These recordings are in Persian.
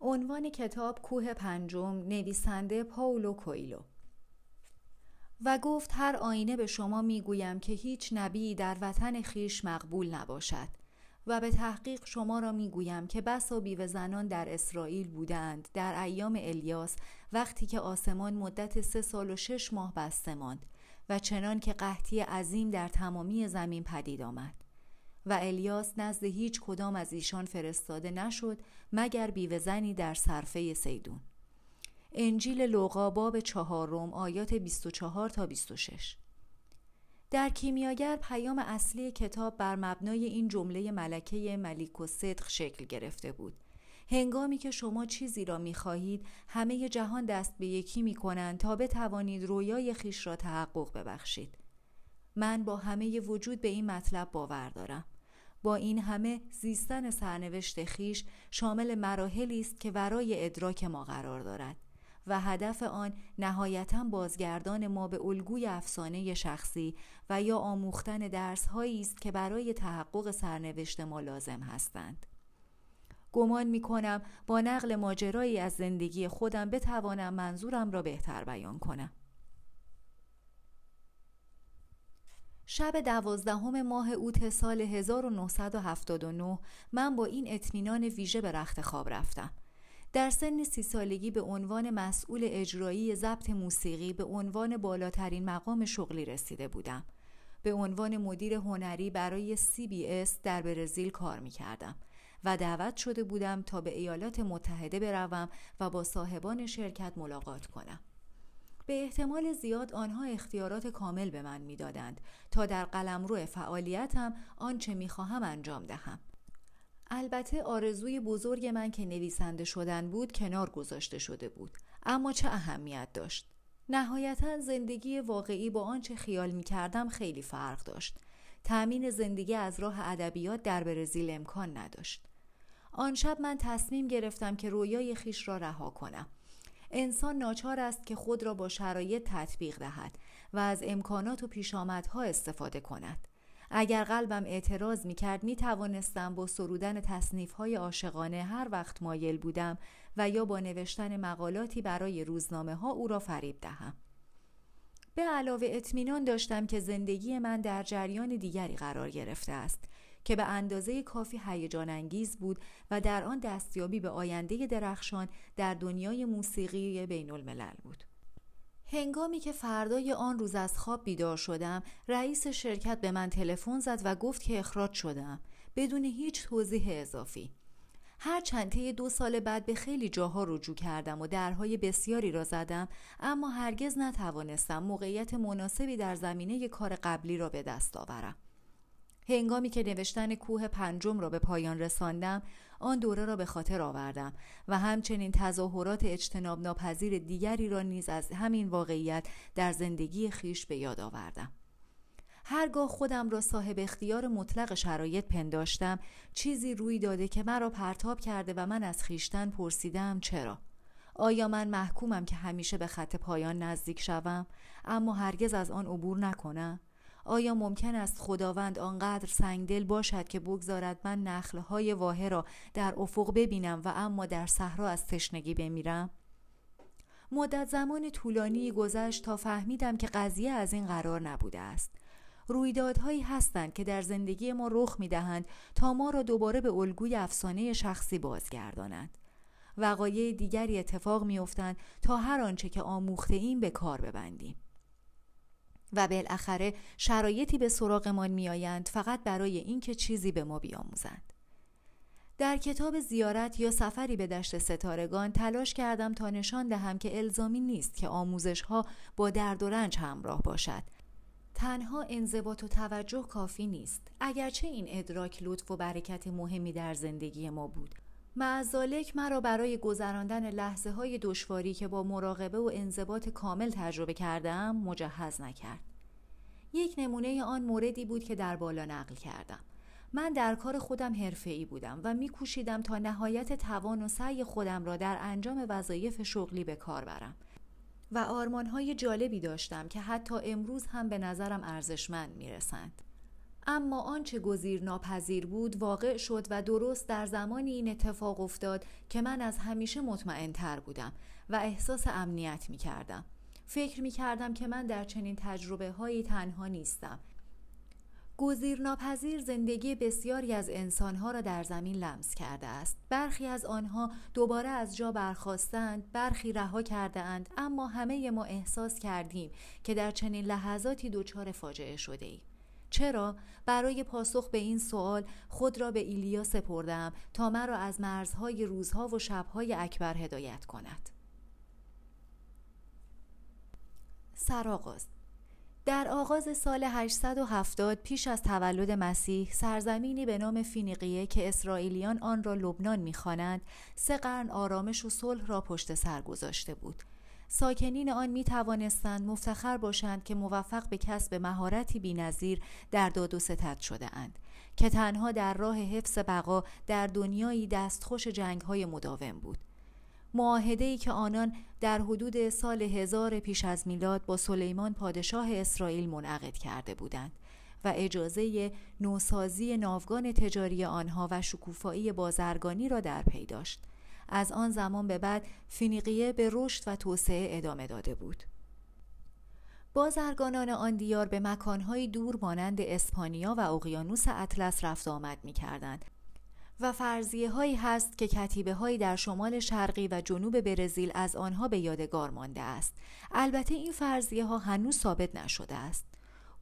عنوان کتاب کوه پنجم نویسنده پاولو کویلو. و گفت هر آینه به شما می‌گویم که هیچ نبی در وطن خیش مقبول نباشد و به تحقیق شما را می‌گویم که بسا بیوه زنان در اسرائیل بودند در ایام الیاس وقتی که آسمان مدت سه سال و شش ماه بسته ماند و چنان که قحطی عظیم در تمامی زمین پدید آمد. و الیاس نزد هیچ کدام از ایشان فرستاده نشد مگر بیوه زنی در صرفه سیدون انجیل لوقا باب چهارم آیات 24 تا 26 در کیمیاگر پیام اصلی کتاب بر مبنای این جمله ملکه ملیک و صدق شکل گرفته بود. هنگامی که شما چیزی را می خواهید همه جهان دست به یکی می کنند تا بتوانید رویای خیش را تحقق ببخشید. من با همه وجود به این مطلب باور دارم با این همه زیستن سرنوشت خیش شامل مراحلی است که ورای ادراک ما قرار دارد و هدف آن نهایتا بازگردان ما به الگوی افسانه شخصی و یا آموختن درس هایی است که برای تحقق سرنوشت ما لازم هستند. گمان می کنم با نقل ماجرایی از زندگی خودم بتوانم منظورم را بهتر بیان کنم. شب دوازدهم ماه اوت سال 1979 من با این اطمینان ویژه به رخت خواب رفتم. در سن سی سالگی به عنوان مسئول اجرایی ضبط موسیقی به عنوان بالاترین مقام شغلی رسیده بودم. به عنوان مدیر هنری برای CBS در برزیل کار می کردم و دعوت شده بودم تا به ایالات متحده بروم و با صاحبان شرکت ملاقات کنم. به احتمال زیاد آنها اختیارات کامل به من می‌دادند تا در قلمرو فعالیتم آنچه می‌خواهم انجام دهم. البته آرزوی بزرگ من که نویسنده شدن بود کنار گذاشته شده بود اما چه اهمیت داشت؟ نهایتا زندگی واقعی با آنچه خیال می کردم خیلی فرق داشت. تأمین زندگی از راه ادبیات در برزیل امکان نداشت. آن شب من تصمیم گرفتم که رویای خیش را رها کنم. انسان ناچار است که خود را با شرایط تطبیق دهد و از امکانات و پیشامدها استفاده کند اگر قلبم اعتراض می کرد می توانستم با سرودن تصنیف های عاشقانه هر وقت مایل بودم و یا با نوشتن مقالاتی برای روزنامه ها او را فریب دهم. به علاوه اطمینان داشتم که زندگی من در جریان دیگری قرار گرفته است که به اندازه کافی هیجان انگیز بود و در آن دستیابی به آینده درخشان در دنیای موسیقی بین الملل بود. هنگامی که فردای آن روز از خواب بیدار شدم رئیس شرکت به من تلفن زد و گفت که اخراج شدم بدون هیچ توضیح اضافی هر چند دو سال بعد به خیلی جاها رجوع کردم و درهای بسیاری را زدم اما هرگز نتوانستم موقعیت مناسبی در زمینه کار قبلی را به دست آورم هنگامی که نوشتن کوه پنجم را به پایان رساندم آن دوره را به خاطر آوردم و همچنین تظاهرات اجتناب ناپذیر دیگری را نیز از همین واقعیت در زندگی خیش به یاد آوردم. هرگاه خودم را صاحب اختیار مطلق شرایط پنداشتم چیزی روی داده که مرا پرتاب کرده و من از خیشتن پرسیدم چرا؟ آیا من محکومم که همیشه به خط پایان نزدیک شوم اما هرگز از آن عبور نکنم؟ آیا ممکن است خداوند آنقدر سنگدل باشد که بگذارد من نخلهای واهه را در افق ببینم و اما در صحرا از تشنگی بمیرم؟ مدت زمان طولانی گذشت تا فهمیدم که قضیه از این قرار نبوده است. رویدادهایی هستند که در زندگی ما رخ می دهند تا ما را دوباره به الگوی افسانه شخصی بازگردانند. وقایع دیگری اتفاق میافتند تا هر آنچه که آموخته این به کار ببندیم. و بالاخره شرایطی به سراغمان میآیند فقط برای اینکه چیزی به ما بیاموزند. در کتاب زیارت یا سفری به دشت ستارگان تلاش کردم تا نشان دهم که الزامی نیست که آموزش ها با درد و رنج همراه باشد. تنها انضباط و توجه کافی نیست. اگرچه این ادراک لطف و برکت مهمی در زندگی ما بود. معذالک مرا برای گذراندن لحظه های دشواری که با مراقبه و انضباط کامل تجربه کردم مجهز نکرد. یک نمونه آن موردی بود که در بالا نقل کردم. من در کار خودم ای بودم و میکوشیدم تا نهایت توان و سعی خودم را در انجام وظایف شغلی به کار برم و آرمانهای جالبی داشتم که حتی امروز هم به نظرم ارزشمند می‌رسند. اما آنچه گزیر ناپذیر بود واقع شد و درست در زمانی این اتفاق افتاد که من از همیشه مطمئن تر بودم و احساس امنیت می کردم. فکر می کردم که من در چنین تجربه هایی تنها نیستم. گزیر ناپذیر زندگی بسیاری از انسانها را در زمین لمس کرده است. برخی از آنها دوباره از جا برخواستند، برخی رها کرده اند، اما همه ما احساس کردیم که در چنین لحظاتی دچار فاجعه شده ایم. چرا برای پاسخ به این سوال خود را به ایلیا سپردم تا مرا از مرزهای روزها و شبهای اکبر هدایت کند سرآغاز در آغاز سال 870 پیش از تولد مسیح سرزمینی به نام فینیقیه که اسرائیلیان آن را لبنان می‌خوانند سه قرن آرامش و صلح را پشت سر گذاشته بود. ساکنین آن می توانستند مفتخر باشند که موفق به کسب مهارتی بینظیر در داد و ستد شده اند که تنها در راه حفظ بقا در دنیایی دستخوش جنگ های مداوم بود. معاهده ای که آنان در حدود سال هزار پیش از میلاد با سلیمان پادشاه اسرائیل منعقد کرده بودند و اجازه نوسازی ناوگان تجاری آنها و شکوفایی بازرگانی را در پی داشت از آن زمان به بعد فینیقیه به رشد و توسعه ادامه داده بود. بازرگانان آن دیار به مکانهای دور مانند اسپانیا و اقیانوس اطلس رفت آمد می کردند و فرضیه هایی هست که کتیبه هایی در شمال شرقی و جنوب برزیل از آنها به یادگار مانده است. البته این فرضیه ها هنوز ثابت نشده است.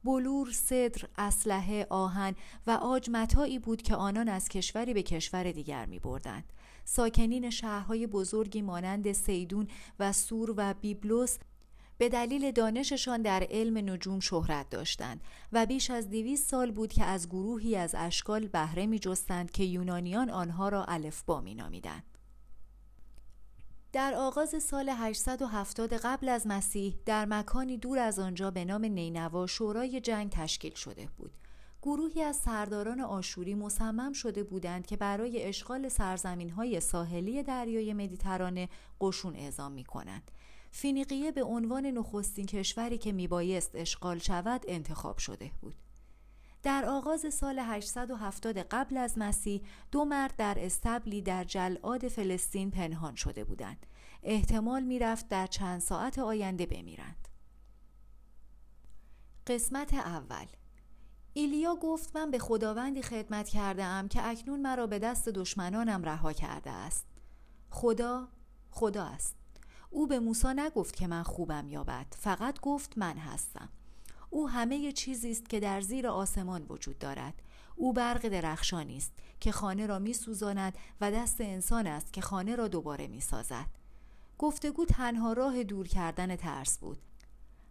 بلور، صدر، اسلحه، آهن و آج بود که آنان از کشوری به کشور دیگر می بردند. ساکنین شهرهای بزرگی مانند سیدون و سور و بیبلوس به دلیل دانششان در علم نجوم شهرت داشتند و بیش از دویست سال بود که از گروهی از اشکال بهره می جستند که یونانیان آنها را الفبا می نامیدند. در آغاز سال 870 قبل از مسیح در مکانی دور از آنجا به نام نینوا شورای جنگ تشکیل شده بود گروهی از سرداران آشوری مصمم شده بودند که برای اشغال سرزمین های ساحلی دریای مدیترانه قشون اعزام می کنند. فینیقیه به عنوان نخستین کشوری که میبایست اشغال شود انتخاب شده بود. در آغاز سال 870 قبل از مسیح دو مرد در استبلی در جلعاد فلسطین پنهان شده بودند. احتمال می‌رفت در چند ساعت آینده بمیرند. قسمت اول ایلیا گفت من به خداوندی خدمت کرده ام که اکنون مرا به دست دشمنانم رها کرده است خدا خدا است او به موسی نگفت که من خوبم یا بد فقط گفت من هستم. او همه چیزی است که در زیر آسمان وجود دارد. او برق درخشانی است که خانه را می سوزاند و دست انسان است که خانه را دوباره می سازد گفتگو تنها راه دور کردن ترس بود.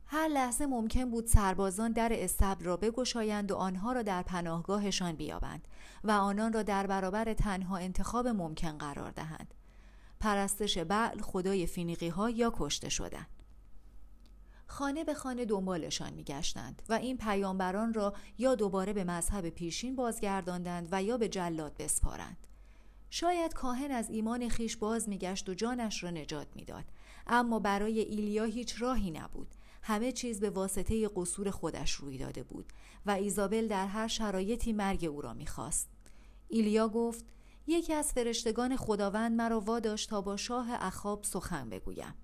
هر لحظه ممکن بود سربازان در استبل را بگشایند و آنها را در پناهگاهشان بیابند و آنان را در برابر تنها انتخاب ممکن قرار دهند. پرستش بعل خدای فینیقی ها یا کشته شدن. خانه به خانه دنبالشان میگشتند و این پیامبران را یا دوباره به مذهب پیشین بازگرداندند و یا به جلاد بسپارند. شاید کاهن از ایمان خیش باز میگشت و جانش را نجات می‌داد. اما برای ایلیا هیچ راهی نبود. همه چیز به واسطه قصور خودش روی داده بود و ایزابل در هر شرایطی مرگ او را می‌خواست. ایلیا گفت یکی از فرشتگان خداوند مرا واداشت تا با شاه اخاب سخن بگویم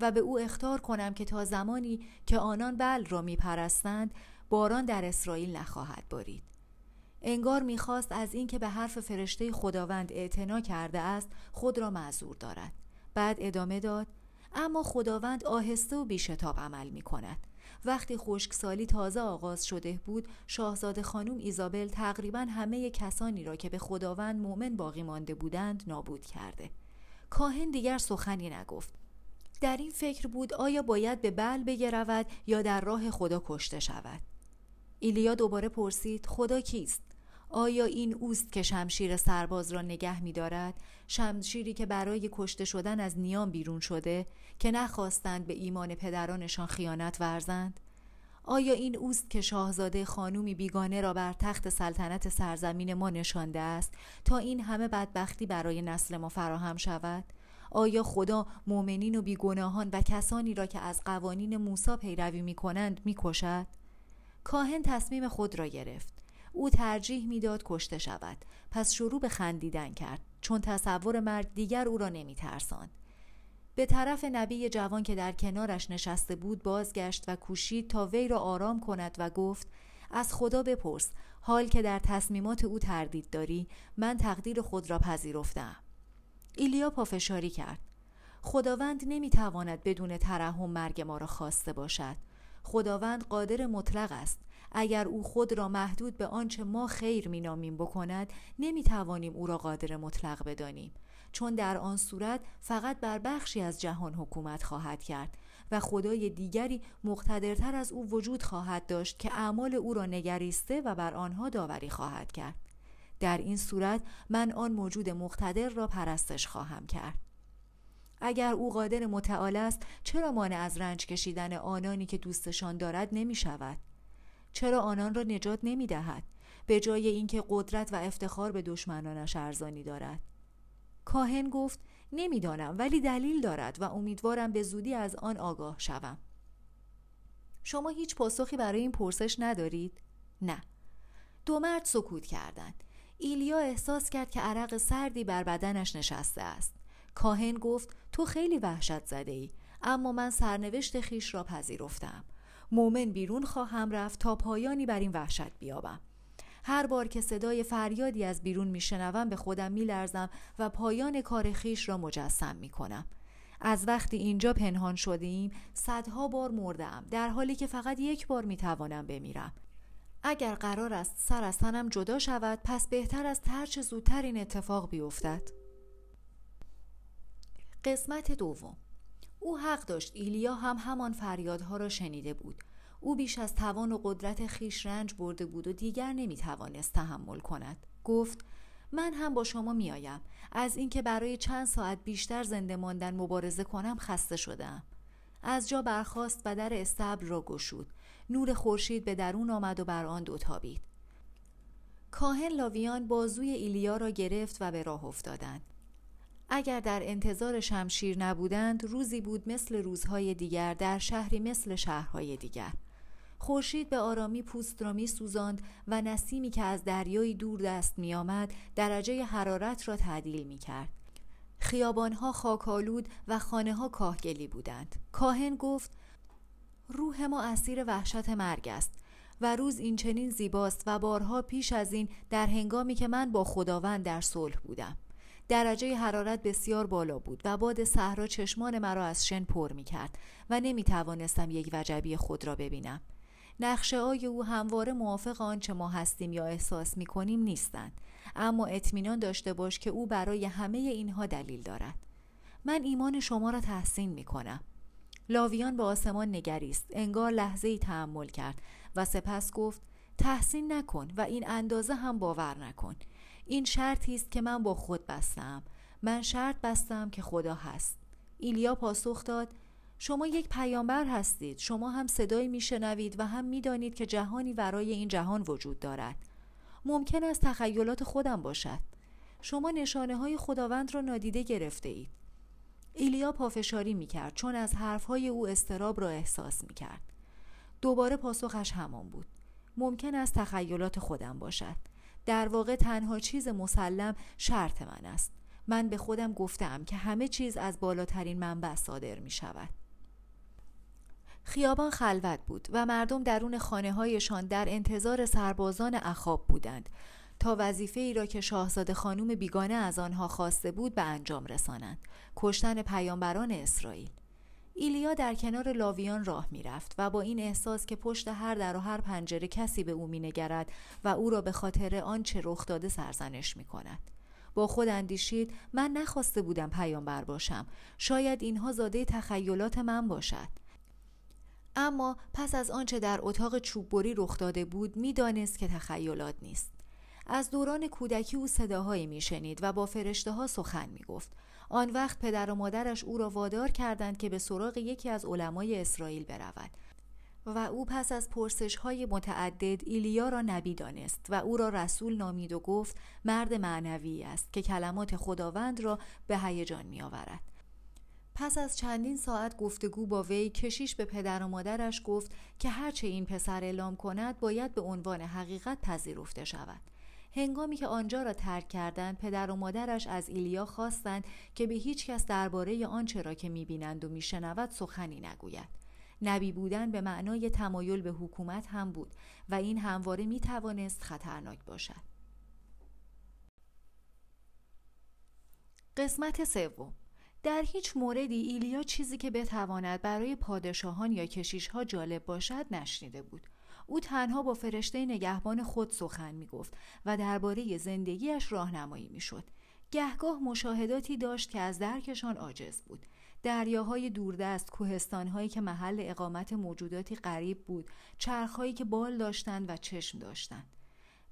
و به او اختار کنم که تا زمانی که آنان بل را میپرستند باران در اسرائیل نخواهد بارید انگار می‌خواست از اینکه به حرف فرشته خداوند اعتنا کرده است خود را معذور دارد بعد ادامه داد اما خداوند آهسته و بیشتاب عمل می کند. وقتی خشکسالی تازه آغاز شده بود شاهزاده خانم ایزابل تقریبا همه کسانی را که به خداوند مؤمن باقی مانده بودند نابود کرده. کاهن دیگر سخنی نگفت. در این فکر بود آیا باید به بل بگرود یا در راه خدا کشته شود؟ ایلیا دوباره پرسید خدا کیست؟ آیا این اوست که شمشیر سرباز را نگه می دارد؟ شمشیری که برای کشته شدن از نیام بیرون شده که نخواستند به ایمان پدرانشان خیانت ورزند؟ آیا این اوست که شاهزاده خانومی بیگانه را بر تخت سلطنت سرزمین ما نشانده است تا این همه بدبختی برای نسل ما فراهم شود؟ آیا خدا مؤمنین و بیگناهان و کسانی را که از قوانین موسی پیروی می کنند می کشد؟ کاهن تصمیم خود را گرفت او ترجیح می‌داد کشته شود پس شروع به خندیدن کرد چون تصور مرگ دیگر او را نمیترساند. به طرف نبی جوان که در کنارش نشسته بود بازگشت و کوشید تا وی را آرام کند و گفت از خدا بپرس حال که در تصمیمات او تردید داری من تقدیر خود را پذیرفتم ایلیا پافشاری کرد. خداوند نمی‌تواند بدون ترحم مرگ ما را خواسته باشد. خداوند قادر مطلق است. اگر او خود را محدود به آنچه ما خیر مینامیم بکند نمی‌توانیم او را قادر مطلق بدانیم. چون در آن صورت فقط بر بخشی از جهان حکومت خواهد کرد و خدای دیگری مقتدرتر از او وجود خواهد داشت که اعمال او را نگریسته و بر آنها داوری خواهد کرد. در این صورت من آن موجود مقتدر را پرستش خواهم کرد. اگر او قادر متعال است چرا مانع از رنج کشیدن آنانی که دوستشان دارد نمی شود؟ چرا آنان را نجات نمی دهد؟ به جای اینکه قدرت و افتخار به دشمنانش ارزانی دارد. کاهن گفت نمی‌دانم ولی دلیل دارد و امیدوارم به زودی از آن آگاه شوم. شما هیچ پاسخی برای این پرسش ندارید؟ نه. دو مرد سکوت کردند. ایلیا احساس کرد که عرق سردی بر بدنش نشسته است. کاهن گفت تو خیلی وحشت زده ای اما من سرنوشت خیش را پذیرفتم. مومن بیرون خواهم رفت تا پایانی بر این وحشت بیابم. هر بار که صدای فریادی از بیرون میشنوم به خودم میلرزم و پایان کار خیش را مجسم می‌کنم. از وقتی اینجا پنهان شدیم صدها بار مردم در حالی که فقط یک بار می‌توانم بمیرم. اگر قرار است سر از تنم جدا شود پس بهتر است هرچه زودتر این اتفاق بیفتد. قسمت دوم. او حق داشت ایلیا هم همان فریادها را شنیده بود. او بیش از توان و قدرت خیش رنج برده بود و دیگر نمی‌توانست تحمل کند. گفت من هم با شما میآیم. از اینکه برای چند ساعت بیشتر زنده ماندن مبارزه کنم خسته شدم از جا برخاست و در استبل را گشود. نور خورشید به درون آمد و بر آن دو تابید. کاهن لاویان بازوی ایلیا را گرفت و به راه افتادند. اگر در انتظار شمشیر نبودند روزی بود مثل روزهای دیگر در شهری مثل شهرهای دیگر خورشید به آرامی پوست را می سوزاند و نسیمی که از دریای دور دست می آمد درجه حرارت را تعدیل می کرد. خیابانها خاکالود و خانه ها کاهگلی بودند. کاهن گفت روح ما اسیر وحشت مرگ است و روز این چنین زیباست و بارها پیش از این در هنگامی که من با خداوند در صلح بودم. درجه حرارت بسیار بالا بود و باد صحرا چشمان مرا از شن پر می کرد و نمی توانستم یک وجبی خود را ببینم. نقشه های او همواره موافق آنچه ما هستیم یا احساس می کنیم نیستند. اما اطمینان داشته باش که او برای همه اینها دلیل دارد. من ایمان شما را تحسین می کنم لاویان به آسمان نگریست. انگار لحظه ای تحمل کرد و سپس گفت تحسین نکن و این اندازه هم باور نکن. این شرطی است که من با خود بستم من شرط بستم که خدا هست ایلیا پاسخ داد شما یک پیامبر هستید شما هم صدایی میشنوید و هم می‌دانید که جهانی ورای این جهان وجود دارد ممکن است تخیلات خودم باشد شما نشانه های خداوند را نادیده گرفته اید ایلیا پافشاری می کرد چون از حرفهای او استراب را احساس می کرد. دوباره پاسخش همان بود. ممکن است تخیلات خودم باشد. در واقع تنها چیز مسلم شرط من است. من به خودم گفتم که همه چیز از بالاترین منبع صادر می شود. خیابان خلوت بود و مردم درون خانه هایشان در انتظار سربازان اخاب بودند تا وظیفه ای را که شاهزاده خانوم بیگانه از آنها خواسته بود به انجام رسانند کشتن پیامبران اسرائیل ایلیا در کنار لاویان راه می‌رفت و با این احساس که پشت هر در و هر پنجره کسی به او مینگرد و او را به خاطر آنچه رخ داده سرزنش می کند. با خود اندیشید من نخواسته بودم پیامبر باشم. شاید اینها زاده تخیلات من باشد. اما پس از آنچه در اتاق چوببری رخ داده بود می‌دانست که تخیلات نیست. از دوران کودکی او صداهایی میشنید و با فرشته ها سخن می‌گفت. آن وقت پدر و مادرش او را وادار کردند که به سراغ یکی از علمای اسرائیل برود و او پس از پرسش های متعدد ایلیا را نبی دانست و او را رسول نامید و گفت مرد معنوی است که کلمات خداوند را به هیجان می آورد. پس از چندین ساعت گفتگو با وی کشیش به پدر و مادرش گفت که هرچه این پسر اعلام کند باید به عنوان حقیقت پذیرفته شود هنگامی که آنجا را ترک کردند پدر و مادرش از ایلیا خواستند که به هیچ کس درباره آنچه را که می‌بینند و میشنود سخنی نگوید نبی بودن به معنای تمایل به حکومت هم بود و این همواره می توانست خطرناک باشد. قسمت سوم در هیچ موردی ایلیا چیزی که بتواند برای پادشاهان یا کشیشها جالب باشد نشنیده بود. او تنها با فرشته نگهبان خود سخن می گفت و درباره زندگیش راهنمایی می شد. گهگاه مشاهداتی داشت که از درکشان عاجز بود. دریاهای دوردست، کوهستانهایی که محل اقامت موجوداتی غریب بود، چرخهایی که بال داشتند و چشم داشتند.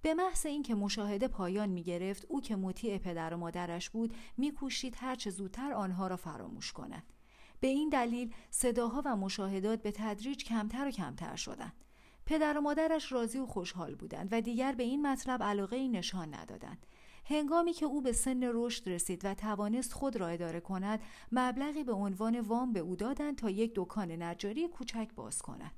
به محض اینکه مشاهده پایان می گرفت او که مطیع پدر و مادرش بود میکوشید هرچه زودتر آنها را فراموش کند به این دلیل صداها و مشاهدات به تدریج کمتر و کمتر شدند پدر و مادرش راضی و خوشحال بودند و دیگر به این مطلب علاقه ای نشان ندادند هنگامی که او به سن رشد رسید و توانست خود را اداره کند مبلغی به عنوان وام به او دادند تا یک دکان نجاری کوچک باز کند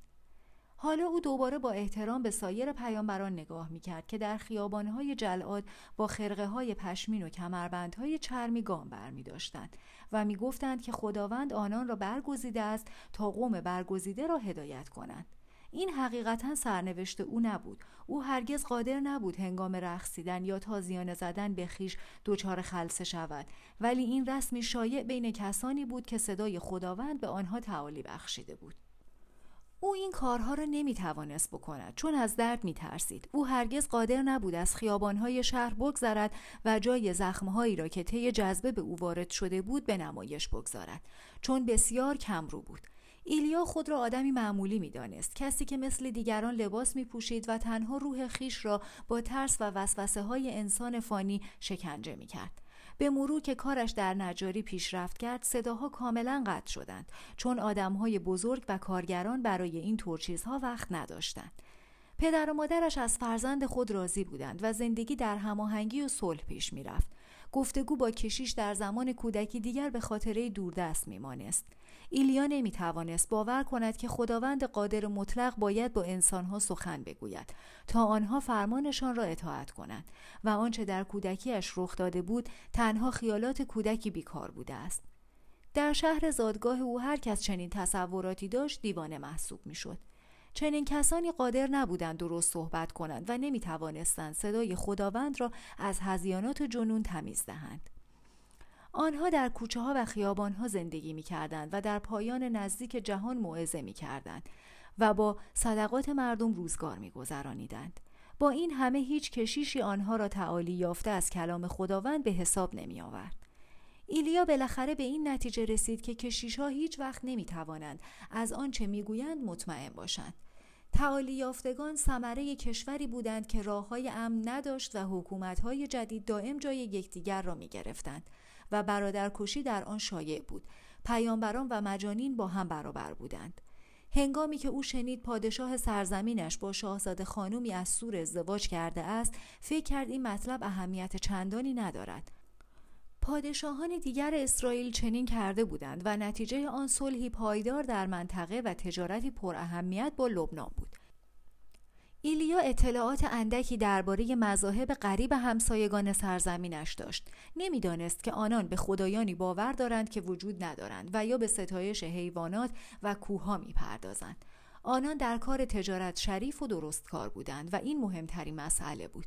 حالا او دوباره با احترام به سایر پیامبران نگاه می‌کرد که در خیابانهای جلعاد با خرقه های پشمین و کمربندهای چرمی گام بر می داشتند و می گفتند که خداوند آنان را برگزیده است تا قوم برگزیده را هدایت کنند. این حقیقتا سرنوشت او نبود او هرگز قادر نبود هنگام رقصیدن یا تازیانه زدن به خیش دچار خلصه شود ولی این رسمی شایع بین کسانی بود که صدای خداوند به آنها تعالی بخشیده بود او این کارها را نمی توانست بکند چون از درد می ترسید. او هرگز قادر نبود از خیابانهای شهر بگذرد و جای زخمهایی را که طی جذبه به او وارد شده بود به نمایش بگذارد چون بسیار کم رو بود. ایلیا خود را آدمی معمولی می دانست. کسی که مثل دیگران لباس می پوشید و تنها روح خیش را با ترس و وسوسه های انسان فانی شکنجه می کرد. به مرور که کارش در نجاری پیشرفت کرد صداها کاملا قطع شدند چون آدمهای بزرگ و کارگران برای این طور چیزها وقت نداشتند پدر و مادرش از فرزند خود راضی بودند و زندگی در هماهنگی و صلح پیش می‌رفت گفتگو با کشیش در زمان کودکی دیگر به خاطره دوردست میمانست. ایلیا نمی توانست باور کند که خداوند قادر مطلق باید با انسانها سخن بگوید تا آنها فرمانشان را اطاعت کنند و آنچه در کودکیش رخ داده بود تنها خیالات کودکی بیکار بوده است در شهر زادگاه او هر کس چنین تصوراتی داشت دیوانه محسوب می‌شد. چنین کسانی قادر نبودند درست صحبت کنند و نمی توانستند صدای خداوند را از هزیانات جنون تمیز دهند آنها در کوچه ها و خیابان ها زندگی می کردند و در پایان نزدیک جهان موعظه می کردند و با صدقات مردم روزگار می گذرانیدند. با این همه هیچ کشیشی آنها را تعالی یافته از کلام خداوند به حساب نمی آورد. ایلیا بالاخره به این نتیجه رسید که کشیش ها هیچ وقت نمی توانند از آنچه می‌گویند مطمئن باشند. تعالی یافتگان ثمره کشوری بودند که راه های امن نداشت و حکومت های جدید دائم جای یکدیگر را می گرفتند. و برادرکشی در آن شایع بود پیامبران و مجانین با هم برابر بودند هنگامی که او شنید پادشاه سرزمینش با شاهزاده خانومی از سور ازدواج کرده است فکر کرد این مطلب اهمیت چندانی ندارد پادشاهان دیگر اسرائیل چنین کرده بودند و نتیجه آن صلحی پایدار در منطقه و تجارتی پر اهمیت با لبنان بود. ایلیا اطلاعات اندکی درباره مذاهب غریب همسایگان سرزمینش داشت. نمی‌دانست که آنان به خدایانی باور دارند که وجود ندارند و یا به ستایش حیوانات و کوهها می‌پردازند. آنان در کار تجارت شریف و درست کار بودند و این مهمترین مسئله بود.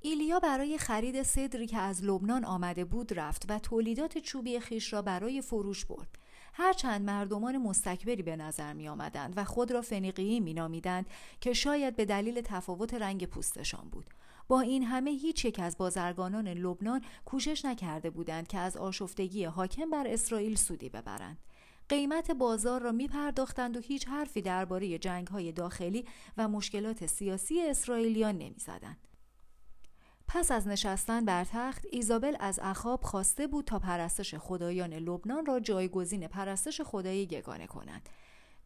ایلیا برای خرید صدری که از لبنان آمده بود رفت و تولیدات چوبی خیش را برای فروش برد. هرچند مردمان مستکبری به نظر می آمدند و خود را فنیقیی می نامیدند که شاید به دلیل تفاوت رنگ پوستشان بود. با این همه هیچ یک از بازرگانان لبنان کوشش نکرده بودند که از آشفتگی حاکم بر اسرائیل سودی ببرند. قیمت بازار را می پرداختند و هیچ حرفی درباره جنگ های داخلی و مشکلات سیاسی اسرائیلیان نمی زدند. پس از نشستن بر تخت ایزابل از اخاب خواسته بود تا پرستش خدایان لبنان را جایگزین پرستش خدای یگانه کند.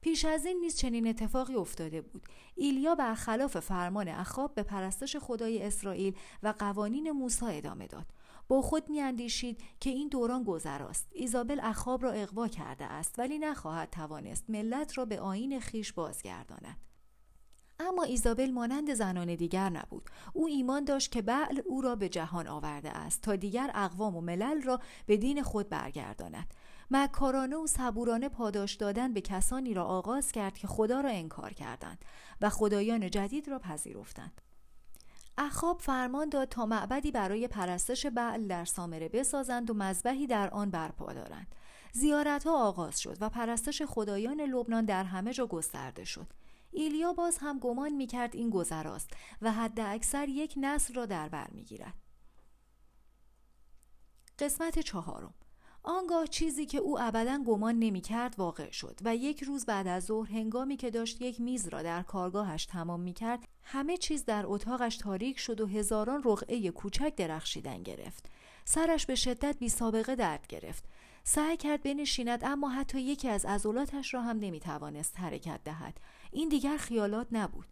پیش از این نیز چنین اتفاقی افتاده بود. ایلیا برخلاف فرمان اخاب به پرستش خدای اسرائیل و قوانین موسی ادامه داد. با خود میاندیشید که این دوران گذراست. ایزابل اخاب را اقوا کرده است ولی نخواهد توانست ملت را به آین خیش بازگرداند. اما ایزابل مانند زنان دیگر نبود. او ایمان داشت که بعل او را به جهان آورده است تا دیگر اقوام و ملل را به دین خود برگرداند. مکارانه و صبورانه پاداش دادن به کسانی را آغاز کرد که خدا را انکار کردند و خدایان جدید را پذیرفتند. اخاب فرمان داد تا معبدی برای پرستش بعل در سامره بسازند و مذبحی در آن برپا دارند. زیارت ها آغاز شد و پرستش خدایان لبنان در همه جا گسترده شد. ایلیا باز هم گمان می‌کرد این گذراست و حد اکثر یک نسل را در بر می‌گیرد. قسمت چهارم. آنگاه چیزی که او ابدا گمان نمی‌کرد واقع شد و یک روز بعد از ظهر هنگامی که داشت یک میز را در کارگاهش تمام می‌کرد همه چیز در اتاقش تاریک شد و هزاران رقعه کوچک درخشیدن گرفت. سرش به شدت بی سابقه درد گرفت. سعی کرد بنشیند اما حتی یکی از عضلاتش را هم نمی‌توانست حرکت دهد. این دیگر خیالات نبود.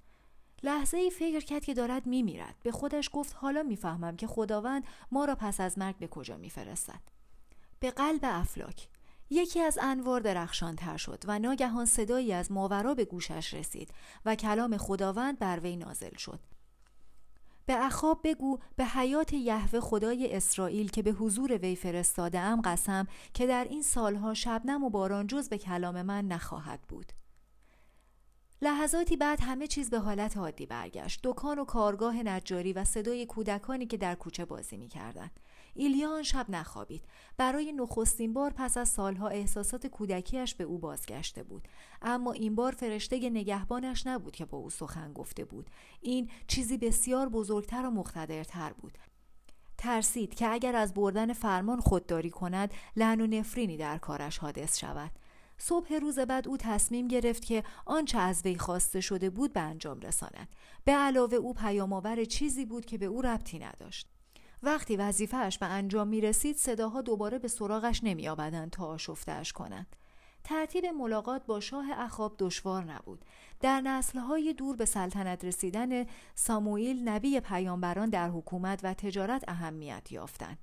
لحظه ای فکر کرد که دارد میمیرد. به خودش گفت حالا می‌فهمم که خداوند ما را پس از مرگ به کجا میفرستد. به قلب افلاک. یکی از انوار درخشان تر شد و ناگهان صدایی از ماورا به گوشش رسید و کلام خداوند بر وی نازل شد. به اخاب بگو به حیات یهوه خدای اسرائیل که به حضور وی فرستاده ام قسم که در این سالها شبنم و باران جز به کلام من نخواهد بود. لحظاتی بعد همه چیز به حالت عادی برگشت. دکان و کارگاه نجاری و صدای کودکانی که در کوچه بازی می‌کردند. ایلیا آن شب نخوابید. برای نخستین بار پس از سالها احساسات کودکیش به او بازگشته بود. اما این بار فرشته نگهبانش نبود که با او سخن گفته بود. این چیزی بسیار بزرگتر و مقتدرتر بود. ترسید که اگر از بردن فرمان خودداری کند لعن و نفرینی در کارش حادث شود. صبح روز بعد او تصمیم گرفت که آنچه از وی خواسته شده بود به انجام رساند به علاوه او پیامآور چیزی بود که به او ربطی نداشت وقتی وظیفهش به انجام می رسید صداها دوباره به سراغش نمی آبدن تا آشفتهاش کنند. ترتیب ملاقات با شاه اخاب دشوار نبود. در نسلهای دور به سلطنت رسیدن ساموئیل نبی پیامبران در حکومت و تجارت اهمیت یافتند.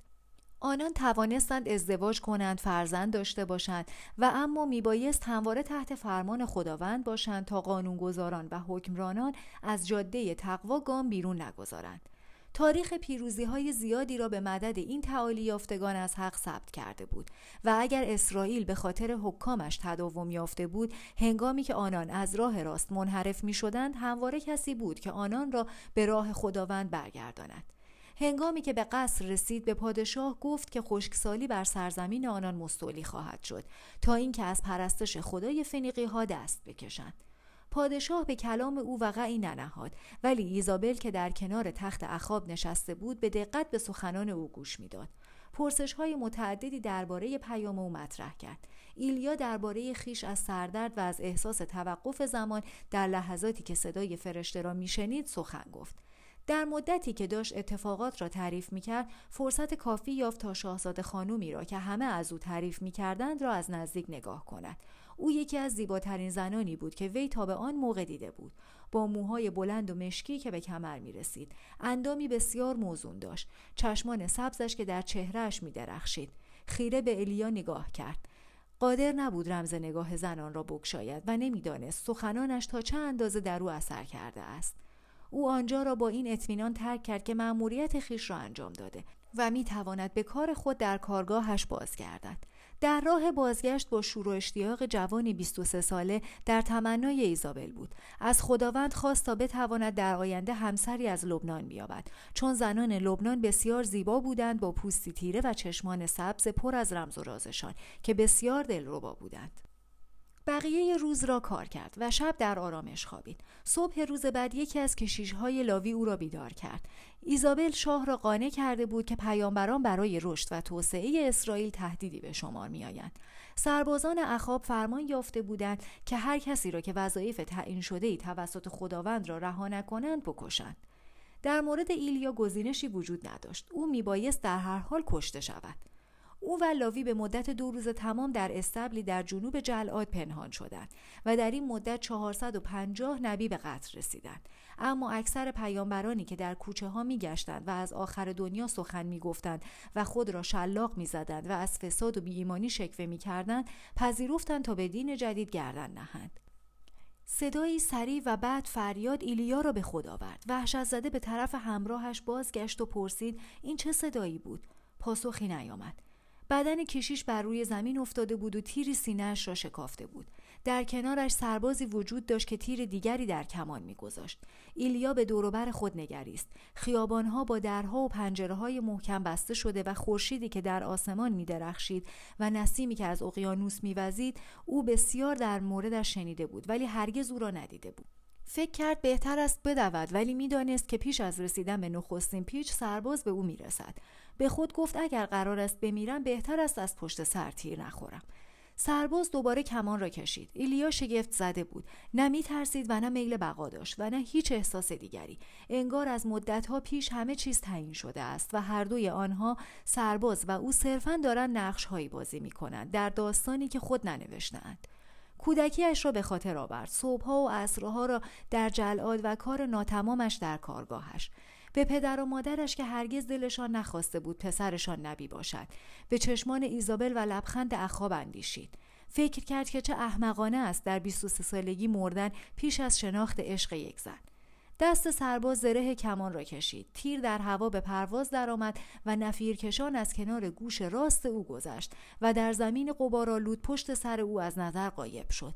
آنان توانستند ازدواج کنند فرزند داشته باشند و اما میبایست همواره تحت فرمان خداوند باشند تا قانونگذاران و حکمرانان از جاده تقوا گام بیرون نگذارند. تاریخ پیروزی های زیادی را به مدد این تعالی یافتگان از حق ثبت کرده بود و اگر اسرائیل به خاطر حکامش تداوم یافته بود هنگامی که آنان از راه راست منحرف می شدند همواره کسی بود که آنان را به راه خداوند برگرداند. هنگامی که به قصر رسید به پادشاه گفت که خشکسالی بر سرزمین آنان مستولی خواهد شد تا اینکه از پرستش خدای فنیقی ها دست بکشند. پادشاه به کلام او وقعی ننهاد ولی ایزابل که در کنار تخت اخاب نشسته بود به دقت به سخنان او گوش می‌داد. پرسش های متعددی درباره پیام او مطرح کرد. ایلیا درباره خیش از سردرد و از احساس توقف زمان در لحظاتی که صدای فرشته را میشنید سخن گفت. در مدتی که داشت اتفاقات را تعریف می‌کرد فرصت کافی یافت تا شاهزاده خانومی را که همه از او تعریف می‌کردند را از نزدیک نگاه کند. او یکی از زیباترین زنانی بود که وی تا به آن موقع دیده بود. با موهای بلند و مشکی که به کمر می رسید اندامی بسیار موزون داشت. چشمان سبزش که در چهرهش می درخشید خیره به الیا نگاه کرد. قادر نبود رمز نگاه زنان را بگشاید و نمی‌دانست سخنانش تا چه اندازه در او اثر کرده است. او آنجا را با این اطمینان ترک کرد که مأموریت خیش را انجام داده و می تواند به کار خود در کارگاهش بازگردد در راه بازگشت با شور و اشتیاق جوانی 23 ساله در تمنای ایزابل بود. از خداوند خواست تا بتواند در آینده همسری از لبنان بیابد. چون زنان لبنان بسیار زیبا بودند با پوستی تیره و چشمان سبز پر از رمز و رازشان که بسیار دلربا بودند. بقیه روز را کار کرد و شب در آرامش خوابید. صبح روز بعد یکی از کشیشهای لاوی او را بیدار کرد. ایزابل شاه را قانع کرده بود که پیامبران برای رشد و توسعه اسرائیل تهدیدی به شمار میآیند. سربازان اخاب فرمان یافته بودند که هر کسی را که وظایف تعیین شده ای توسط خداوند را رها نکنند بکشند. در مورد ایلیا گزینشی وجود نداشت. او میبایست در هر حال کشته شود. او و لاوی به مدت دو روز تمام در استبلی در جنوب جلعاد پنهان شدند و در این مدت 450 نبی به قتل رسیدند. اما اکثر پیامبرانی که در کوچه ها می گشتند و از آخر دنیا سخن می گفتند و خود را شلاق می زدند و از فساد و بیایمانی شکوه می کردند پذیرفتند تا به دین جدید گردن نهند. صدایی سریع و بعد فریاد ایلیا را به خود آورد. وحشت زده به طرف همراهش بازگشت و پرسید این چه صدایی بود؟ پاسخی نیامد. بدن کشیش بر روی زمین افتاده بود و تیری سینهاش را شکافته بود. در کنارش سربازی وجود داشت که تیر دیگری در کمان میگذاشت. ایلیا به دوروبر خود نگریست. خیابانها با درها و پنجره های محکم بسته شده و خورشیدی که در آسمان میدرخشید و نسیمی که از اقیانوس میوزید او بسیار در موردش شنیده بود ولی هرگز او را ندیده بود. فکر کرد بهتر است بدود ولی می‌دانست که پیش از رسیدن به نخستین پیچ سرباز به او می‌رسد. به خود گفت اگر قرار است بمیرم بهتر است از پشت سر تیر نخورم. سرباز دوباره کمان را کشید. ایلیا شگفت زده بود. نه می ترسید و نه میل بقا داشت و نه هیچ احساس دیگری. انگار از مدتها پیش همه چیز تعیین شده است و هر دوی آنها سرباز و او صرفا دارند نقش هایی بازی می کنند در داستانی که خود ننوشتهاند. کودکیش را به خاطر آورد. صبحها و عصرها را در جلاد و کار ناتمامش در کارگاهش. به پدر و مادرش که هرگز دلشان نخواسته بود پسرشان نبی باشد. به چشمان ایزابل و لبخند اخاب اندیشید. فکر کرد که چه احمقانه است در 23 سالگی مردن پیش از شناخت عشق یک زن. دست سرباز زره کمان را کشید. تیر در هوا به پرواز درآمد و نفیرکشان از کنار گوش راست او گذشت و در زمین قبارالود پشت سر او از نظر قایب شد.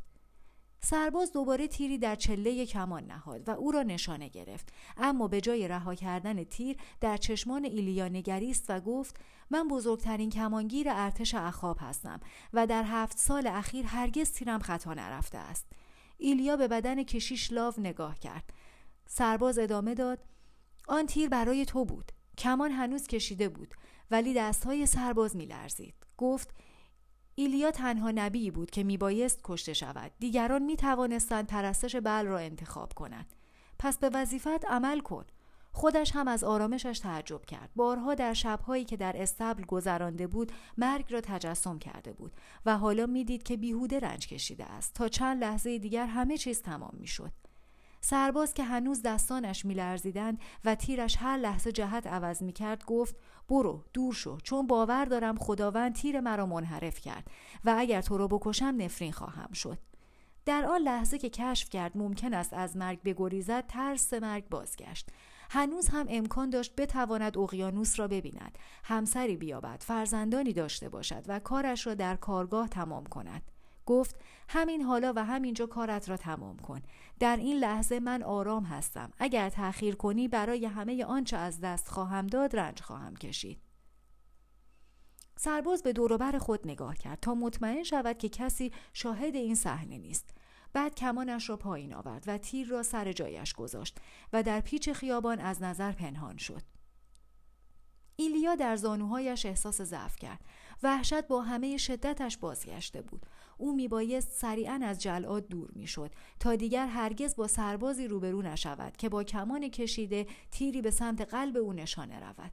سرباز دوباره تیری در چله کمان نهاد و او را نشانه گرفت. اما به جای رها کردن تیر در چشمان ایلیا نگریست و گفت من بزرگترین کمانگیر ارتش اخاب هستم و در هفت سال اخیر هرگز تیرم خطا نرفته است. ایلیا به بدن کشیش لاو نگاه کرد. سرباز ادامه داد آن تیر برای تو بود. کمان هنوز کشیده بود ولی دستهای سرباز میلرزید. گفت ایلیا تنها نبی بود که میبایست کشته شود. دیگران می توانستند پرستش بل را انتخاب کنند. پس به وظیفت عمل کن. خودش هم از آرامشش تعجب کرد. بارها در شبهایی که در استبل گذرانده بود مرگ را تجسم کرده بود و حالا می‌دید که بیهوده رنج کشیده است. تا چند لحظه دیگر همه چیز تمام می‌شد. سرباز که هنوز دستانش میلرزیدند و تیرش هر لحظه جهت عوض می‌کرد گفت برو دور شو چون باور دارم خداوند تیر مرا منحرف کرد و اگر تو رو بکشم نفرین خواهم شد. در آن لحظه که کشف کرد ممکن است از مرگ بگریزد ترس مرگ بازگشت. هنوز هم امکان داشت بتواند اقیانوس را ببیند همسری بیابد فرزندانی داشته باشد و کارش را در کارگاه تمام کند. گفت همین حالا و همینجا کارت را تمام کن. در این لحظه من آرام هستم. اگر تأخیر کنی برای همه آنچه از دست خواهم داد رنج خواهم کشید. سرباز به دوروبر خود نگاه کرد تا مطمئن شود که کسی شاهد این صحنه نیست. بعد کمانش را پایین آورد و تیر را سر جایش گذاشت و در پیچ خیابان از نظر پنهان شد. ایلیا در زانوهایش احساس ضعف کرد. وحشت با همه شدتش بازگشته بود. او میبایست سریعا از جلاد دور می‌شد تا دیگر هرگز با سربازی روبرو نشود که با کمان کشیده تیری به سمت قلب او نشانه رود.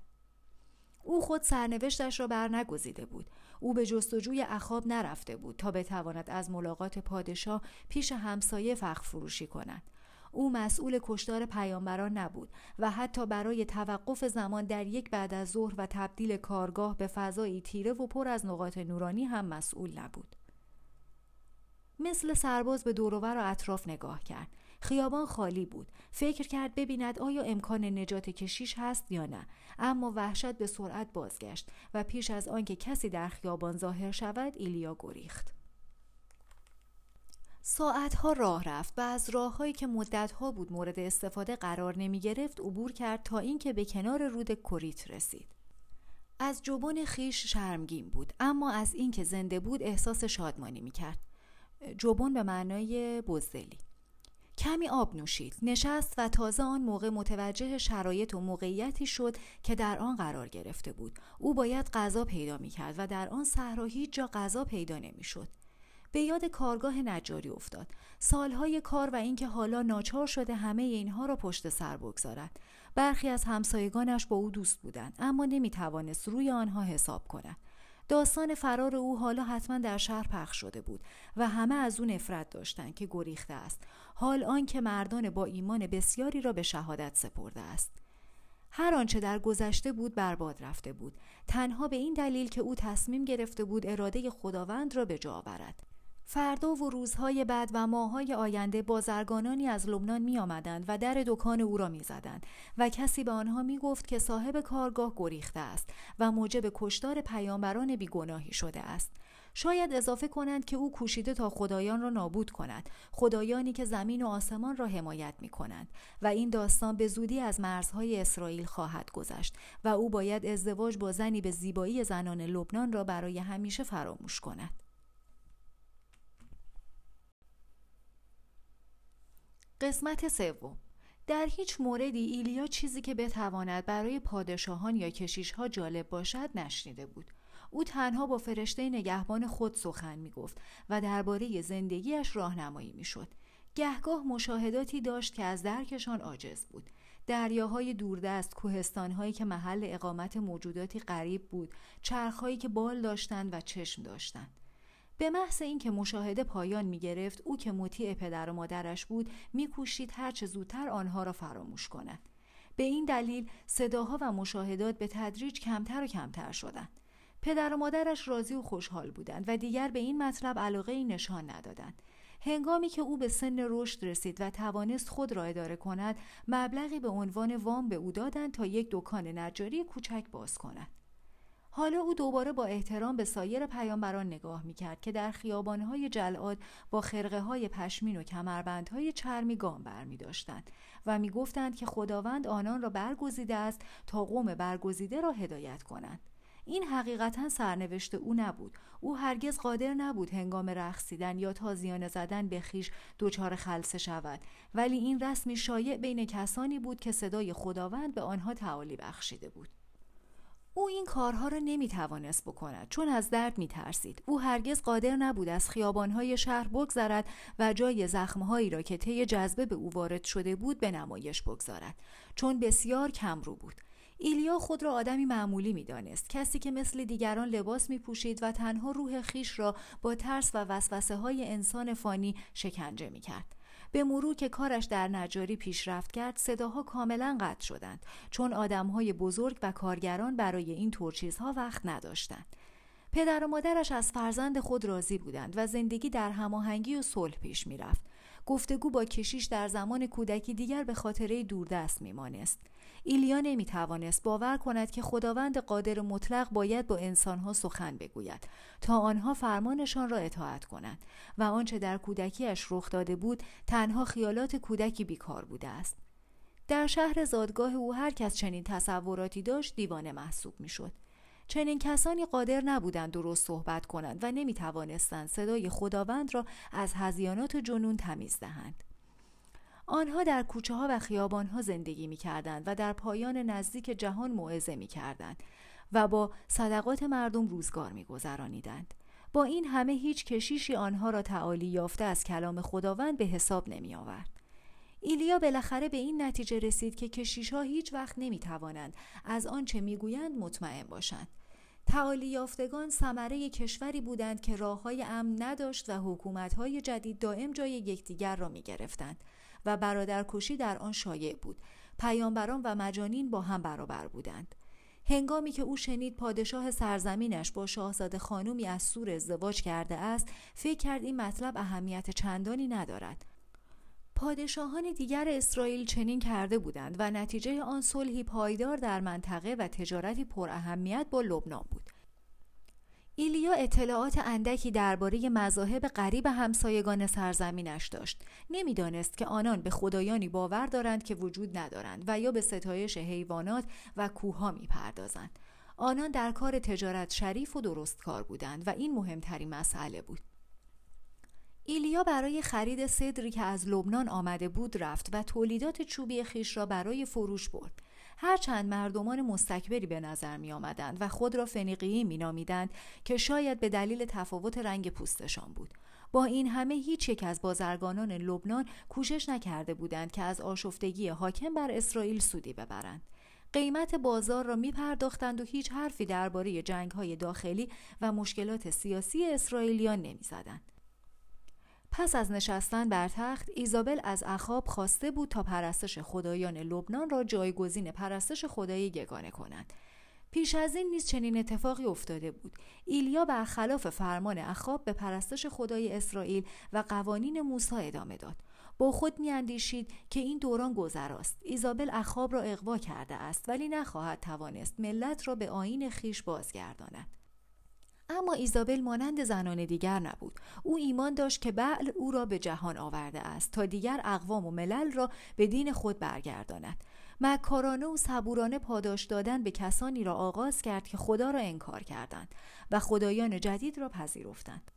او خود سرنوشتش را برنگزیده بود. او به جستجوی اخاب نرفته بود تا بتواند از ملاقات پادشاه پیش همسایه فخ فروشی کند. او مسئول کشتار پیامبران نبود و حتی برای توقف زمان در یک بعد از ظهر و تبدیل کارگاه به فضایی تیره و پر از نقاط نورانی هم مسئول نبود. مثل سرباز به دوروبر و اطراف نگاه کرد. خیابان خالی بود. فکر کرد ببیند آیا امکان نجات کشیش هست یا نه. اما وحشت به سرعت بازگشت و پیش از آنکه کسی در خیابان ظاهر شود ایلیا گریخت. ساعتها راه رفت و از راههایی که مدتها بود مورد استفاده قرار نمی گرفت عبور کرد تا اینکه به کنار رود کوریت رسید. از جبون خیش شرمگین بود اما از اینکه زنده بود احساس شادمانی می کرد جبون به معنای بزدلی. کمی آب نوشید. نشست و تازه آن موقع متوجه شرایط و موقعیتی شد که در آن قرار گرفته بود. او باید غذا پیدا می کرد و در آن صحرا هیچ جا غذا پیدا نمی شد به یاد کارگاه نجاری افتاد. سالهای کار و اینکه حالا ناچار شده همه اینها را پشت سر بگذارد. برخی از همسایگانش با او دوست بودند اما نمی توانست روی آنها حساب کند. داستان فرار او حالا حتما در شهر پخش شده بود و همه از او نفرت داشتند که گریخته است. حال آنکه مردان با ایمان بسیاری را به شهادت سپرده است. هر آنچه در گذشته بود برباد رفته بود. تنها به این دلیل که او تصمیم گرفته بود اراده خداوند را به جا آورد فردا و روزهای بعد و ماههای آینده بازرگانانی از لبنان می آمدند و در دکان او را می زدند و کسی به آنها می گفت که صاحب کارگاه گریخته است و موجب کشتار پیامبران بیگناهی شده است. شاید اضافه کنند که او کوشیده تا خدایان را نابود کند خدایانی که زمین و آسمان را حمایت می کنند و این داستان به زودی از مرزهای اسرائیل خواهد گذشت و او باید ازدواج با زنی به زیبایی زنان لبنان را برای همیشه فراموش کند قسمت سوم در هیچ موردی ایلیا چیزی که بتواند برای پادشاهان یا کشیشها جالب باشد نشنیده بود او تنها با فرشته نگهبان خود سخن می گفت و درباره زندگیش راهنمایی می شد. گهگاه مشاهداتی داشت که از درکشان عاجز بود. دریاهای دوردست، کوهستانهایی که محل اقامت موجوداتی غریب بود، چرخهایی که بال داشتند و چشم داشتند. به محض اینکه مشاهده پایان می گرفت او که مطیع پدر و مادرش بود میکوشید هرچه زودتر آنها را فراموش کند. به این دلیل صداها و مشاهدات به تدریج کمتر و کمتر شدند. پدر و مادرش راضی و خوشحال بودند و دیگر به این مطلب علاقه ای نشان ندادند. هنگامی که او به سن رشد رسید و توانست خود را اداره کند مبلغی به عنوان وام به او دادند تا یک دکان نجاری کوچک باز کند. حالا او دوباره با احترام به سایر پیامبران نگاه می‌کرد که در خیابانهای جلعاد با خرقه های پشمین و کمربندهای چرمی گام بر می داشتند و می گفتند که خداوند آنان را برگزیده است تا قوم برگزیده را هدایت کنند. این حقیقتا سرنوشت او نبود. او هرگز قادر نبود هنگام رقصیدن یا تازیانه زدن به خیش دچار خلصه شود. ولی این رسمی شایع بین کسانی بود که صدای خداوند به آنها تعالی بخشیده بود. او این کارها را نمی توانست بکند چون از درد می ترسید. او هرگز قادر نبود از خیابانهای شهر بگذرد و جای زخمهایی را که طی جذبه به او وارد شده بود به نمایش بگذارد چون بسیار کمرو بود. ایلیا خود را آدمی معمولی می دانست. کسی که مثل دیگران لباس می پوشید و تنها روح خیش را با ترس و وسوسه های انسان فانی شکنجه می کرد. به مرور که کارش در نجاری پیشرفت کرد صداها کاملا قطع شدند چون آدمهای بزرگ و کارگران برای این طور چیزها وقت نداشتند. پدر و مادرش از فرزند خود راضی بودند و زندگی در هماهنگی و صلح پیش می‌رفت. گفتگو با کشیش در زمان کودکی دیگر به خاطره دوردست میمانست. ایلیا نمی توانست باور کند که خداوند قادر مطلق باید با انسانها سخن بگوید تا آنها فرمانشان را اطاعت کنند و آنچه در کودکیش رخ داده بود تنها خیالات کودکی بیکار بوده است در شهر زادگاه او هر کس چنین تصوراتی داشت دیوانه محسوب می‌شد. چنین کسانی قادر نبودند درست صحبت کنند و نمی توانستند صدای خداوند را از هزیانات جنون تمیز دهند. آنها در کوچه ها و خیابان ها زندگی می کردند و در پایان نزدیک جهان موعظه می کردند و با صدقات مردم روزگار می گذرانیدند. با این همه هیچ کشیشی آنها را تعالی یافته از کلام خداوند به حساب نمی آورد. ایلیا بالاخره به این نتیجه رسید که کشیش ها هیچ وقت نمی توانند از آنچه می گویند مطمئن باشند. تعالی یافتگان ثمره کشوری بودند که راه های امن نداشت و حکومت های جدید دائم جای یکدیگر را می گرفتند. و برادرکشی در آن شایع بود. پیامبران و مجانین با هم برابر بودند. هنگامی که او شنید پادشاه سرزمینش با شاهزاده خانومی از سور ازدواج کرده است فکر کرد این مطلب اهمیت چندانی ندارد. پادشاهان دیگر اسرائیل چنین کرده بودند و نتیجه آن صلحی پایدار در منطقه و تجارتی پر اهمیت با لبنان بود. ایلیا اطلاعات اندکی درباره مذاهب غریب همسایگان سرزمینش داشت. نمی‌دانست که آنان به خدایانی باور دارند که وجود ندارند و یا به ستایش حیوانات و کوهها می‌پردازند. آنان در کار تجارت شریف و درست کار بودند و این مهمترین مسئله بود. ایلیا برای خرید صدری که از لبنان آمده بود رفت و تولیدات چوبی خیش را برای فروش برد. هرچند مردمان مستکبری به نظر می آمدند و خود را فنیقیی می نامیدند که شاید به دلیل تفاوت رنگ پوستشان بود با این همه هیچ یک از بازرگانان لبنان کوشش نکرده بودند که از آشفتگی حاکم بر اسرائیل سودی ببرند قیمت بازار را می پرداختند و هیچ حرفی درباره جنگ های داخلی و مشکلات سیاسی اسرائیلیان نمی زدند. پس از نشستن بر تخت ایزابل از اخاب خواسته بود تا پرستش خدایان لبنان را جایگزین پرستش خدای یگانه کند. پیش از این نیز چنین اتفاقی افتاده بود. ایلیا برخلاف فرمان اخاب به پرستش خدای اسرائیل و قوانین موسی ادامه داد. با خود میاندیشید که این دوران گذراست. ایزابل اخاب را اقوا کرده است ولی نخواهد توانست ملت را به آین خیش بازگرداند. اما ایزابل مانند زنان دیگر نبود. او ایمان داشت که بعل او را به جهان آورده است تا دیگر اقوام و ملل را به دین خود برگرداند. مکارانه و صبورانه پاداش دادن به کسانی را آغاز کرد که خدا را انکار کردند و خدایان جدید را پذیرفتند.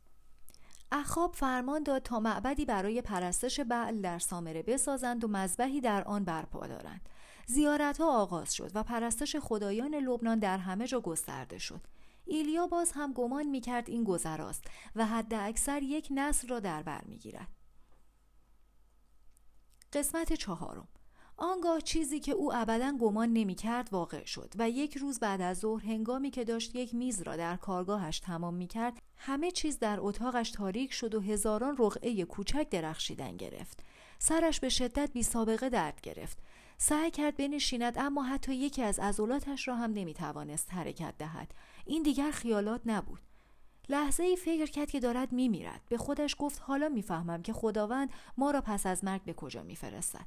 اخاب فرمان داد تا معبدی برای پرستش بعل در سامره بسازند و مذبحی در آن برپا دارند. زیارت ها آغاز شد و پرستش خدایان لبنان در همه جا گسترده شد. ایلیا باز هم گمان می کرد این گذراست و حد اکثر یک نسل را در بر می گیرد. قسمت چهارم. آنگاه چیزی که او ابدا گمان نمی کرد واقع شد و یک روز بعد از ظهر هنگامی که داشت یک میز را در کارگاهش تمام می کرد همه چیز در اتاقش تاریک شد و هزاران رقعه کوچک درخشیدن گرفت. سرش به شدت بی سابقه درد گرفت. سعی کرد بنشیند اما حتی یکی از عضلاتش را هم نمی توانست حرکت دهد. این دیگر خیالات نبود. لحظه ای فکر کرد که دارد می میرد. به خودش گفت حالا می‌فهمم که خداوند ما را پس از مرگ به کجا میفرستد.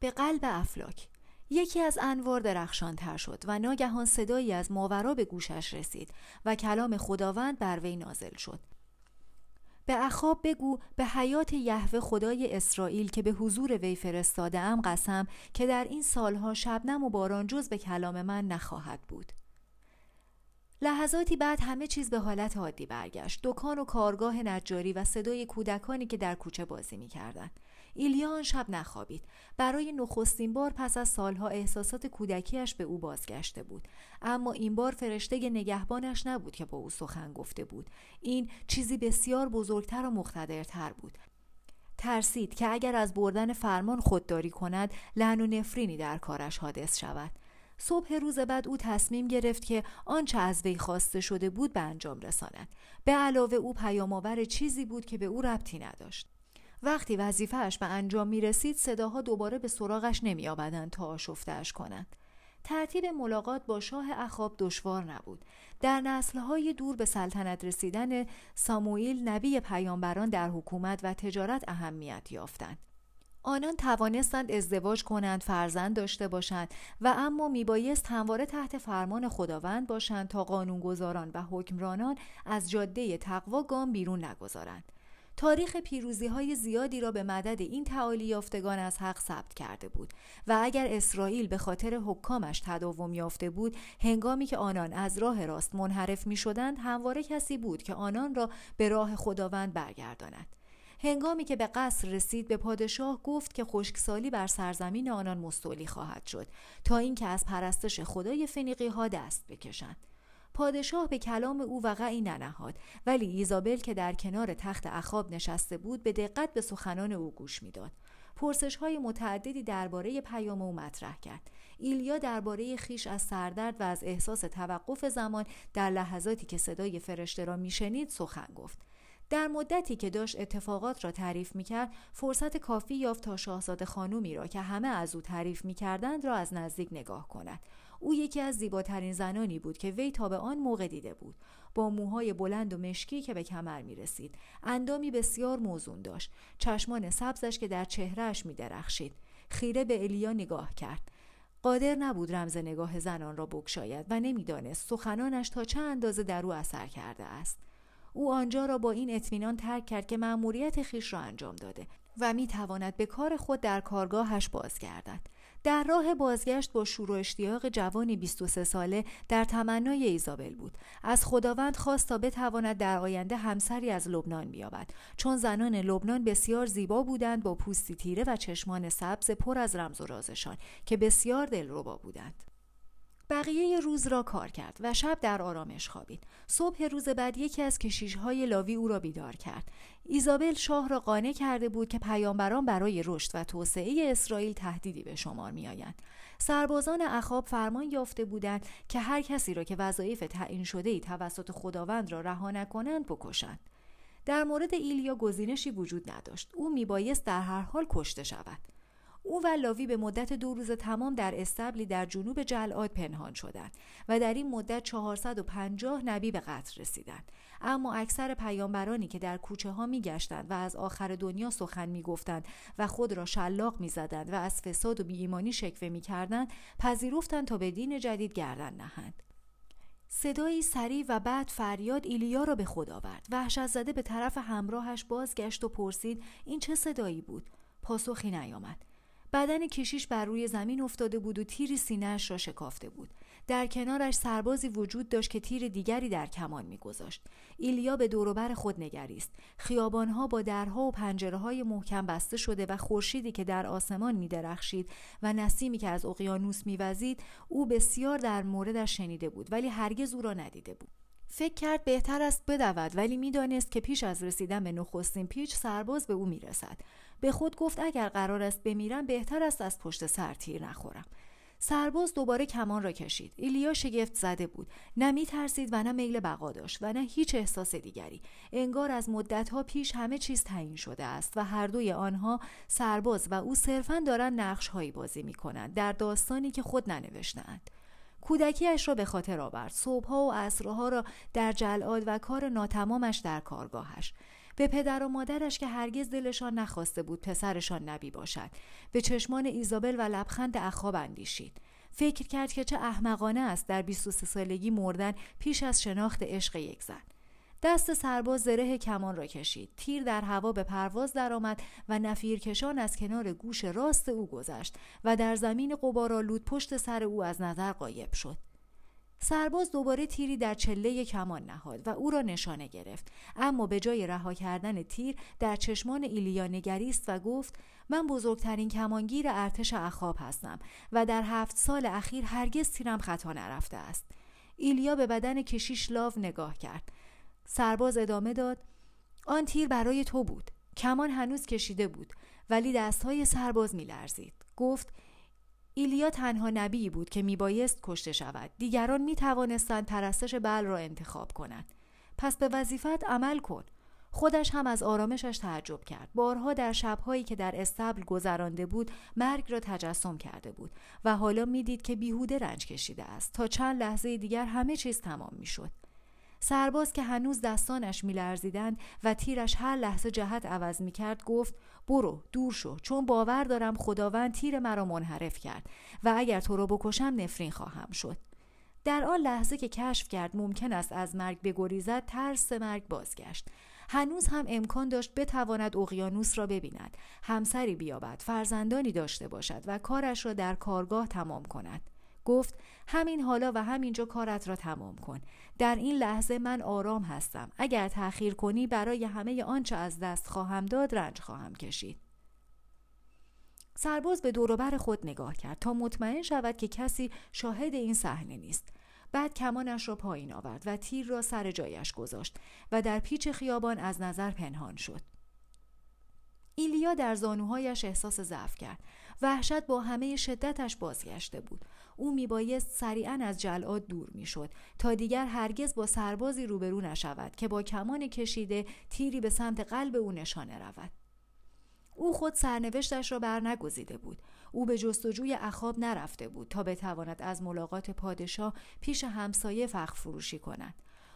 به قلب افلاک. یکی از انوار درخشانتر شد و ناگهان صدایی از ماورا به گوشش رسید و کلام خداوند بر وی نازل شد. به اخاب بگو به حیات یهوه خدای اسرائیل که به حضور وی فرستاده ام قسم که در این سالها شبنم و باران جز به کلام من نخواهد بود. لحظاتی بعد همه چیز به حالت عادی برگشت. دکان و کارگاه نجاری و صدای کودکانی که در کوچه بازی می‌کردند. ایلیا آن شب نخوابید. برای نخستین بار پس از سالها احساسات کودکیش به او بازگشته بود. اما این بار فرشته نگهبانش نبود که با او سخن گفته بود. این چیزی بسیار بزرگتر و مقتدرتر بود. ترسید که اگر از بردن فرمان خودداری کند لعن و نفرینی در کارش حادث شود. صبح روز بعد او تصمیم گرفت که آنچه از وی خواسته شده بود به انجام رساند. به علاوه او پیامآور چیزی بود که به او ربطی نداشت. وقتی وظیفهش به انجام می رسید صداها دوباره به سراغش نمی آبدند تا آشفتهاش کنند. ترتیب ملاقات با شاه اخاب دشوار نبود. در نسلهای دور به سلطنت رسیدن ساموئیل نبی پیامبران در حکومت و تجارت اهمیت یافتند. آنان توانستند ازدواج کنند فرزند داشته باشند و اما میبایست همواره تحت فرمان خداوند باشند تا قانونگذاران و حکمرانان از جاده تقوا گام بیرون نگذارند تاریخ پیروزی های زیادی را به مدد این تعالی یافتگان از حق ثبت کرده بود و اگر اسرائیل به خاطر حکامش تداوم یافته بود هنگامی که آنان از راه راست منحرف می شدند همواره کسی بود که آنان را به راه خداوند برگرداند. هنگامی که به قصر رسید به پادشاه گفت که خشکسالی بر سرزمین آنان مستولی خواهد شد تا اینکه از پرستش خدای فنیقی ها دست بکشند. پادشاه به کلام او وقعی ننهاد ولی ایزابل که در کنار تخت اخاب نشسته بود به دقت به سخنان او گوش می‌داد. پرسش های متعددی درباره پیام او مطرح کرد. ایلیا درباره خیش از سردرد و از احساس توقف زمان در لحظاتی که صدای فرشته را میشنید سخن گفت. در مدتی که داشت اتفاقات را تعریف می‌کرد فرصت کافی یافت تا شاهزاده خانومی را که همه از او تعریف می‌کردند را از نزدیک نگاه کند. او یکی از زیباترین زنانی بود که وی تا به آن موقع دیده بود. با موهای بلند و مشکی که به کمر می رسید اندامی بسیار موزون داشت. چشمان سبزش که در چهرهش می درخشید خیره به الیا نگاه کرد. قادر نبود رمز نگاه زنان را بگشاید و نمی‌دانست سخنانش تا چه اندازه در او اثر کرده است. او آنجا را با این اطمینان ترک کرد که مأموریت خیش را انجام داده و می تواند به کار خود در کارگاهش بازگردد. در راه بازگشت با شور و اشتیاق جوانی 23 ساله در تمنای ایزابل بود. از خداوند خواست تا بتواند در آینده همسری از لبنان بیابد. چون زنان لبنان بسیار زیبا بودند با پوستی تیره و چشمان سبز پر از رمز و رازشان که بسیار دلربا بودند. بقیه روز را کار کرد و شب در آرامش خوابید. صبح روز بعد یکی از کشیشهای لاوی او را بیدار کرد. ایزابل شاه را قانع کرده بود که پیامبران برای رشد و توسعه اسرائیل تهدیدی به شمار میآیند. سربازان اخاب فرمان یافته بودند که هر کسی را که وظایف تعیین شده ای توسط خداوند را رها نکنند بکشند. در مورد ایلیا گزینشی وجود نداشت. او میبایست در هر حال کشته شود. او و لاوی به مدت دو روز تمام در استبلی در جنوب جلعاد پنهان شدند و در این مدت 450 نبی به قتل رسیدند. اما اکثر پیامبرانی که در کوچه ها می گشتند و از آخر دنیا سخن می گفتند و خود را شلاق می زدند و از فساد و بیایمانی شکوه می کردند پذیرفتند تا به دین جدید گردن نهند. صدایی سریع و بعد فریاد ایلیا را به خود آورد. وحشت زده به طرف همراهش بازگشت و پرسید این چه صدایی بود؟ پاسخی نیامد. بدن کشیش بر روی زمین افتاده بود و تیری سینهاش را شکافته بود. در کنارش سربازی وجود داشت که تیر دیگری در کمان میگذاشت. ایلیا به دوروبر خود نگریست. خیابانها با درها و پنجره های محکم بسته شده و خورشیدی که در آسمان میدرخشید و نسیمی که از اقیانوس میوزید او بسیار در موردش شنیده بود ولی هرگز او را ندیده بود. فکر کرد بهتر است بدود ولی می‌دانست که پیش از رسیدن به نخستین پیچ سرباز به او می‌رسد. به خود گفت اگر قرار است بمیرم بهتر است از پشت سر تیر نخورم. سرباز دوباره کمان را کشید. ایلیا شگفت زده بود. نه می ترسید و نه میل بقا داشت و نه هیچ احساس دیگری. انگار از مدتها پیش همه چیز تعیین شده است و هر دوی آنها سرباز و او صرفا دارند نقش هایی بازی می کنند در داستانی که خود ننوشتند کودکیش را به خاطر آورد. صبحها و عصرها را در جلاد و کار ناتمامش در کارگاهش. به پدر و مادرش که هرگز دلشان نخواسته بود پسرشان نبی باشد. به چشمان ایزابل و لبخند اخاب اندیشید. فکر کرد که چه احمقانه است در 23 سالگی مردن پیش از شناخت عشق یک زن. دست سرباز زره کمان را کشید. تیر در هوا به پرواز درآمد و نفیرکشان از کنار گوش راست او گذشت و در زمین قبارالود پشت سر او از نظر قایب شد. سرباز دوباره تیری در چله کمان نهاد و او را نشانه گرفت. اما به جای رها کردن تیر در چشمان ایلیا نگریست و گفت من بزرگترین کمانگیر ارتش اخاب هستم و در هفت سال اخیر هرگز تیرم خطا نرفته است. ایلیا به بدن کشیش لاو نگاه کرد. سرباز ادامه داد آن تیر برای تو بود. کمان هنوز کشیده بود ولی دستهای سرباز میلرزید. گفت ایلیا تنها نبی بود که میبایست کشته شود. دیگران می توانستند پرستش بل را انتخاب کنند. پس به وظیفت عمل کن. خودش هم از آرامشش تعجب کرد. بارها در شبهایی که در استبل گذرانده بود مرگ را تجسم کرده بود و حالا می‌دید که بیهوده رنج کشیده است. تا چند لحظه دیگر همه چیز تمام می‌شد. سرباز که هنوز دستانش میلرزیدند و تیرش هر لحظه جهت عوض می‌کرد گفت برو دور شو چون باور دارم خداوند تیر مرا منحرف کرد و اگر تو رو بکشم نفرین خواهم شد. در آن لحظه که کشف کرد ممکن است از مرگ بگریزد ترس مرگ بازگشت. هنوز هم امکان داشت بتواند اقیانوس را ببیند همسری بیابد فرزندانی داشته باشد و کارش را در کارگاه تمام کند. گفت همین حالا و همینجا کارت را تمام کن. در این لحظه من آرام هستم. اگر تأخیر کنی برای همه آنچه از دست خواهم داد رنج خواهم کشید. سرباز به دوروبر خود نگاه کرد تا مطمئن شود که کسی شاهد این صحنه نیست. بعد کمانش را پایین آورد و تیر را سر جایش گذاشت و در پیچ خیابان از نظر پنهان شد. ایلیا در زانوهایش احساس ضعف کرد. وحشت با همه شدتش بازگشته بود. او میبایست سریعا از جلعاد دور می‌شد تا دیگر هرگز با سربازی روبرو نشود که با کمان کشیده تیری به سمت قلب او نشانه رود. او خود سرنوشتش را بر نگزیده بود. او به جستجوی اخاب نرفته بود تا بتواند از ملاقات پادشاه پیش همسایه فخ فروشی کند.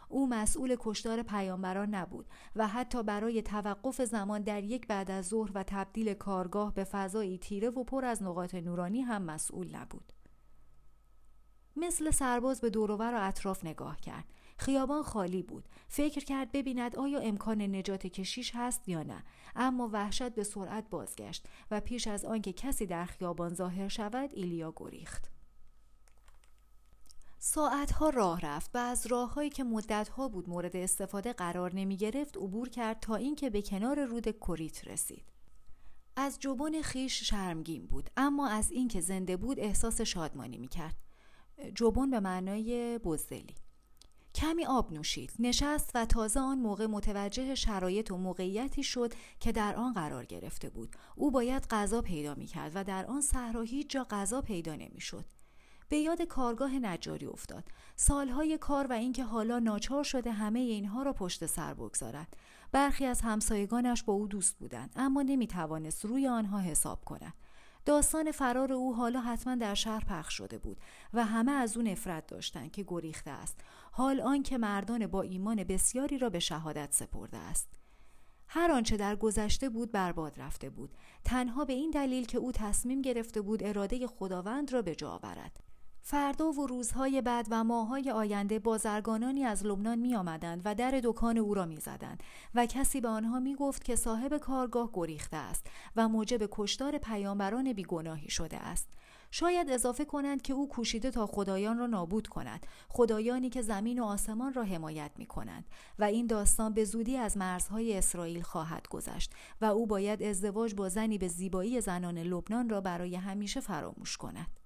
او مسئول کشتار پیامبران نبود و حتی برای توقف زمان در یک بعد از ظهر و تبدیل کارگاه به فضایی تیره و پر از نقاط نورانی هم مسئول نبود. مثل سرباز به دوروبر و اطراف نگاه کرد. خیابان خالی بود. فکر کرد ببیند آیا امکان نجات کشیش هست یا نه. اما وحشت به سرعت بازگشت و پیش از آنکه کسی در خیابان ظاهر شود ایلیا گریخت. ساعتها راه رفت و از راههایی که مدتها بود مورد استفاده قرار نمی گرفت عبور کرد تا اینکه به کنار رود کوریت رسید. از جبون خیش شرمگین بود اما از اینکه زنده بود احساس شادمانی می کرد جبون به معنای بزدلی. کمی آب نوشید. نشست و تازه آن موقع متوجه شرایط و موقعیتی شد که در آن قرار گرفته بود. او باید غذا پیدا می کرد و در آن صحرا هیچ جا غذا پیدا نمی شد به یاد کارگاه نجاری افتاد. سالهای کار و اینکه حالا ناچار شده همه اینها را پشت سر بگذارد. برخی از همسایگانش با او دوست بودند اما نمی توانست روی آنها حساب کند. داستان فرار او حالا حتما در شهر پخش شده بود و همه از او نفرت داشتند که گریخته است. حال آنکه مردان با ایمان بسیاری را به شهادت سپرده است. هر آنچه در گذشته بود برباد رفته بود. تنها به این دلیل که او تصمیم گرفته بود اراده خداوند را به جا آورد فردا و روزهای بعد و ماههای آینده بازرگانانی از لبنان می آمدند و در دکان او را می زدند و کسی به آنها می گفت که صاحب کارگاه گریخته است و موجب کشتار پیامبران بیگناهی شده است. شاید اضافه کنند که او کوشیده تا خدایان را نابود کند خدایانی که زمین و آسمان را حمایت می کنند و این داستان به زودی از مرزهای اسرائیل خواهد گذشت و او باید ازدواج با زنی به زیبایی زنان لبنان را برای همیشه فراموش کند